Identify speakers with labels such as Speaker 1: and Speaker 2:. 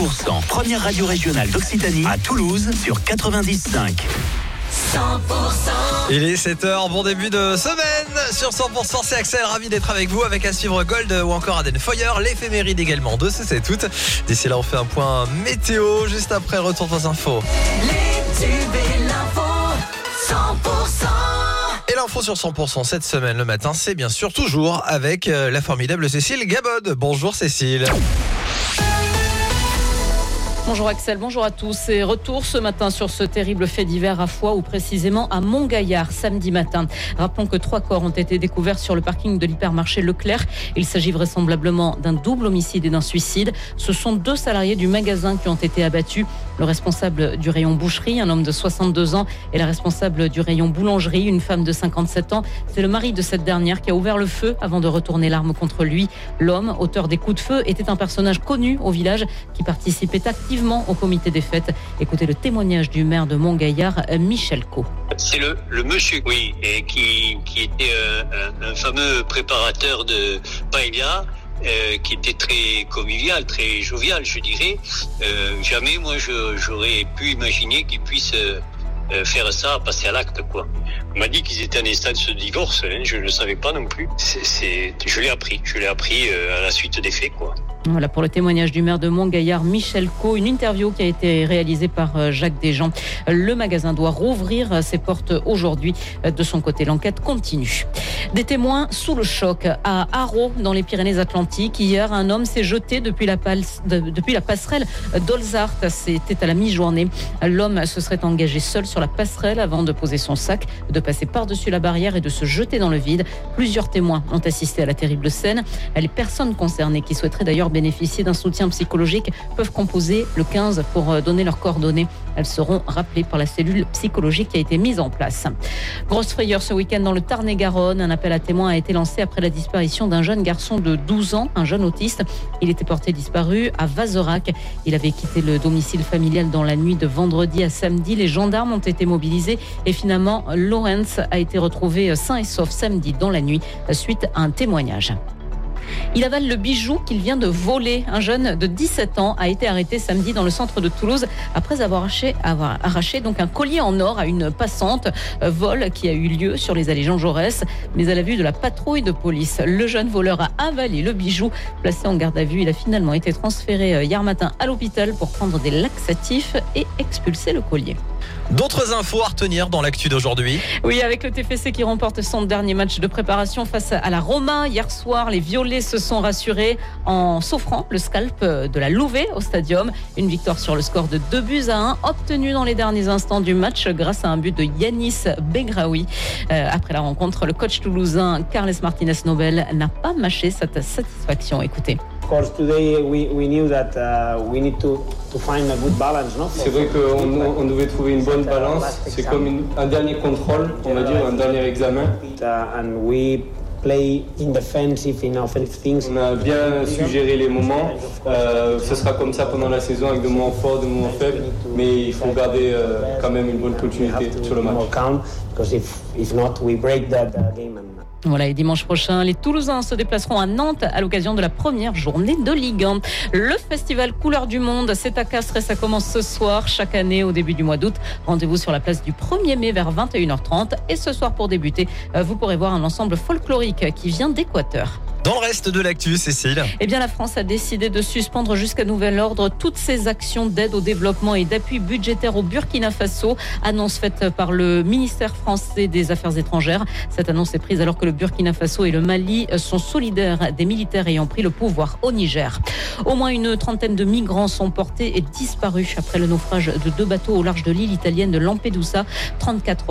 Speaker 1: 100%, première radio régionale d'Occitanie à Toulouse sur 90.5.
Speaker 2: Il est 7h, bon début de semaine sur 100% c'est Axel, ravi d'être avec vous avec à suivre Gold ou encore Aden Foyer, l'éphéméride également de ce c'est tout. D'ici là on fait un point météo juste après retour aux infos. Et l'info sur 100% cette semaine le matin, c'est bien sûr toujours avec euh, la formidable Cécile Gabod. Bonjour Cécile.
Speaker 3: Bonjour Axel, bonjour à tous. Et retour ce matin sur ce terrible fait divers à Foix ou précisément à Montgaillard samedi matin. Rappelons que trois corps ont été découverts sur le parking de l'hypermarché Leclerc. Il s'agit vraisemblablement d'un double homicide et d'un suicide. Ce sont deux salariés du magasin qui ont été abattus. Le responsable du rayon boucherie, un homme de 62 ans, et la responsable du rayon boulangerie, une femme de 57 ans. C'est le mari de cette dernière qui a ouvert le feu avant de retourner l'arme contre lui. L'homme, auteur des coups de feu, était un personnage connu au village qui participait activement au comité des fêtes. Écoutez le témoignage du maire de Montgaillard, Michel Co.
Speaker 4: C'est le, monsieur, oui, qui, était euh, un, fameux préparateur de paella. Euh, qui était très convivial, très jovial, je dirais. Euh, jamais, moi, j'aurais pu imaginer qu'il puisse faire ça, passer à l'acte, quoi. On m'a dit qu'ils étaient en instance de divorce, hein, je ne le savais pas non plus. C'est, je l'ai appris, je l'ai appris à la suite des faits, quoi.
Speaker 3: Voilà pour le témoignage du maire de Montgaillard, Michel Co. Une interview qui a été réalisée par euh, Jacques Desjans. Le magasin doit rouvrir euh, ses portes aujourd'hui. Euh, De son côté, l'enquête continue. Des témoins sous le choc à Haro, dans les Pyrénées-Atlantiques. Hier, un homme s'est jeté depuis la, depuis la passerelle d'Olzart. C'était à la mi-journée. L'homme se serait engagé seul sur la passerelle avant de poser son sac, de passer par-dessus la barrière et de se jeter dans le vide. Plusieurs témoins ont assisté à la terrible scène. Les personnes concernées qui souhaiteraient d'ailleurs bénéficier d'un soutien psychologique peuvent composer le 15 pour euh, donner leurs coordonnées. Elles seront rappelées par la cellule psychologique qui a été mise en place. Grosse frayeur ce week-end dans le Tarn-et-Garonne. Un appel à témoins a été lancé après la disparition d'un jeune garçon de 12 ans, un jeune autiste. Il était porté disparu à Vazerac. Il avait quitté le domicile familial dans la nuit de vendredi à samedi. Les gendarmes ont été mobilisés et finalement, Lawrence a été retrouvé sain et sauf samedi dans la nuit suite à un témoignage. Il avale le bijou qu'il vient de voler. Un jeune de 17 ans a été arrêté samedi dans le centre de Toulouse après avoir arraché, avoir arraché donc un collier en or à une passante. Euh, Vol qui a eu lieu sur les allées Jean Jaurès. Mais à la vue de la patrouille de police, le jeune voleur a avalé le bijou. Placé en garde à vue, il a finalement été transféré euh, hier matin à l'hôpital pour prendre des laxatifs et expulser le collier.
Speaker 2: D'autres infos à retenir dans l'actu d'aujourd'hui?
Speaker 3: Oui, avec le TFC qui remporte son dernier match de préparation face à la Roma. Hier soir, les Violets se sont rassurés en s'offrant le scalp de la Louvet au stadium. Une victoire sur le score de 2 buts à 1, obtenue dans les derniers instants du match grâce à un but de Yanis Begraoui. Euh, après la rencontre, le coach toulousain Carles Martinez Nobel n'a pas mâché cette satisfaction. Écoutez.
Speaker 5: C'est vrai qu'on on devait trouver une bonne balance. C'est comme une- un dernier contrôle, on va dire, un dernier examen.
Speaker 6: Uh, and we play in defensive, in offensive things.
Speaker 5: On a bien suggéré les moments. Euh, ce sera comme ça pendant la saison avec des moments forts, des moments faibles. Mais il faut garder euh, quand même une bonne
Speaker 6: We
Speaker 5: continuité sur le match.
Speaker 6: more calm because if, if not, we break that game. And,
Speaker 3: Voilà, et dimanche prochain, les Toulousains se déplaceront à Nantes à l'occasion de la première journée de Ligue 1. Le festival Couleur du Monde, c'est à Castres et ça commence ce soir, chaque année au début du mois d'août. Rendez-vous sur la place du 1er mai vers 21h30. Et ce soir, pour débuter, euh, vous pourrez voir un ensemble folklorique qui vient d'Équateur.
Speaker 2: Dans le reste de l'actu, Cécile.
Speaker 3: Eh bien, la France a décidé de suspendre jusqu'à nouvel ordre toutes ses actions d'aide au développement et d'appui budgétaire au Burkina Faso. Annonce faite par le ministère français des Affaires étrangères. Cette annonce est prise alors que le Burkina Faso et le Mali sont solidaires des militaires ayant pris le pouvoir au Niger. Au moins une trentaine de migrants sont portés et disparus après le naufrage de deux bateaux au large de l'île italienne de Lampedusa. 34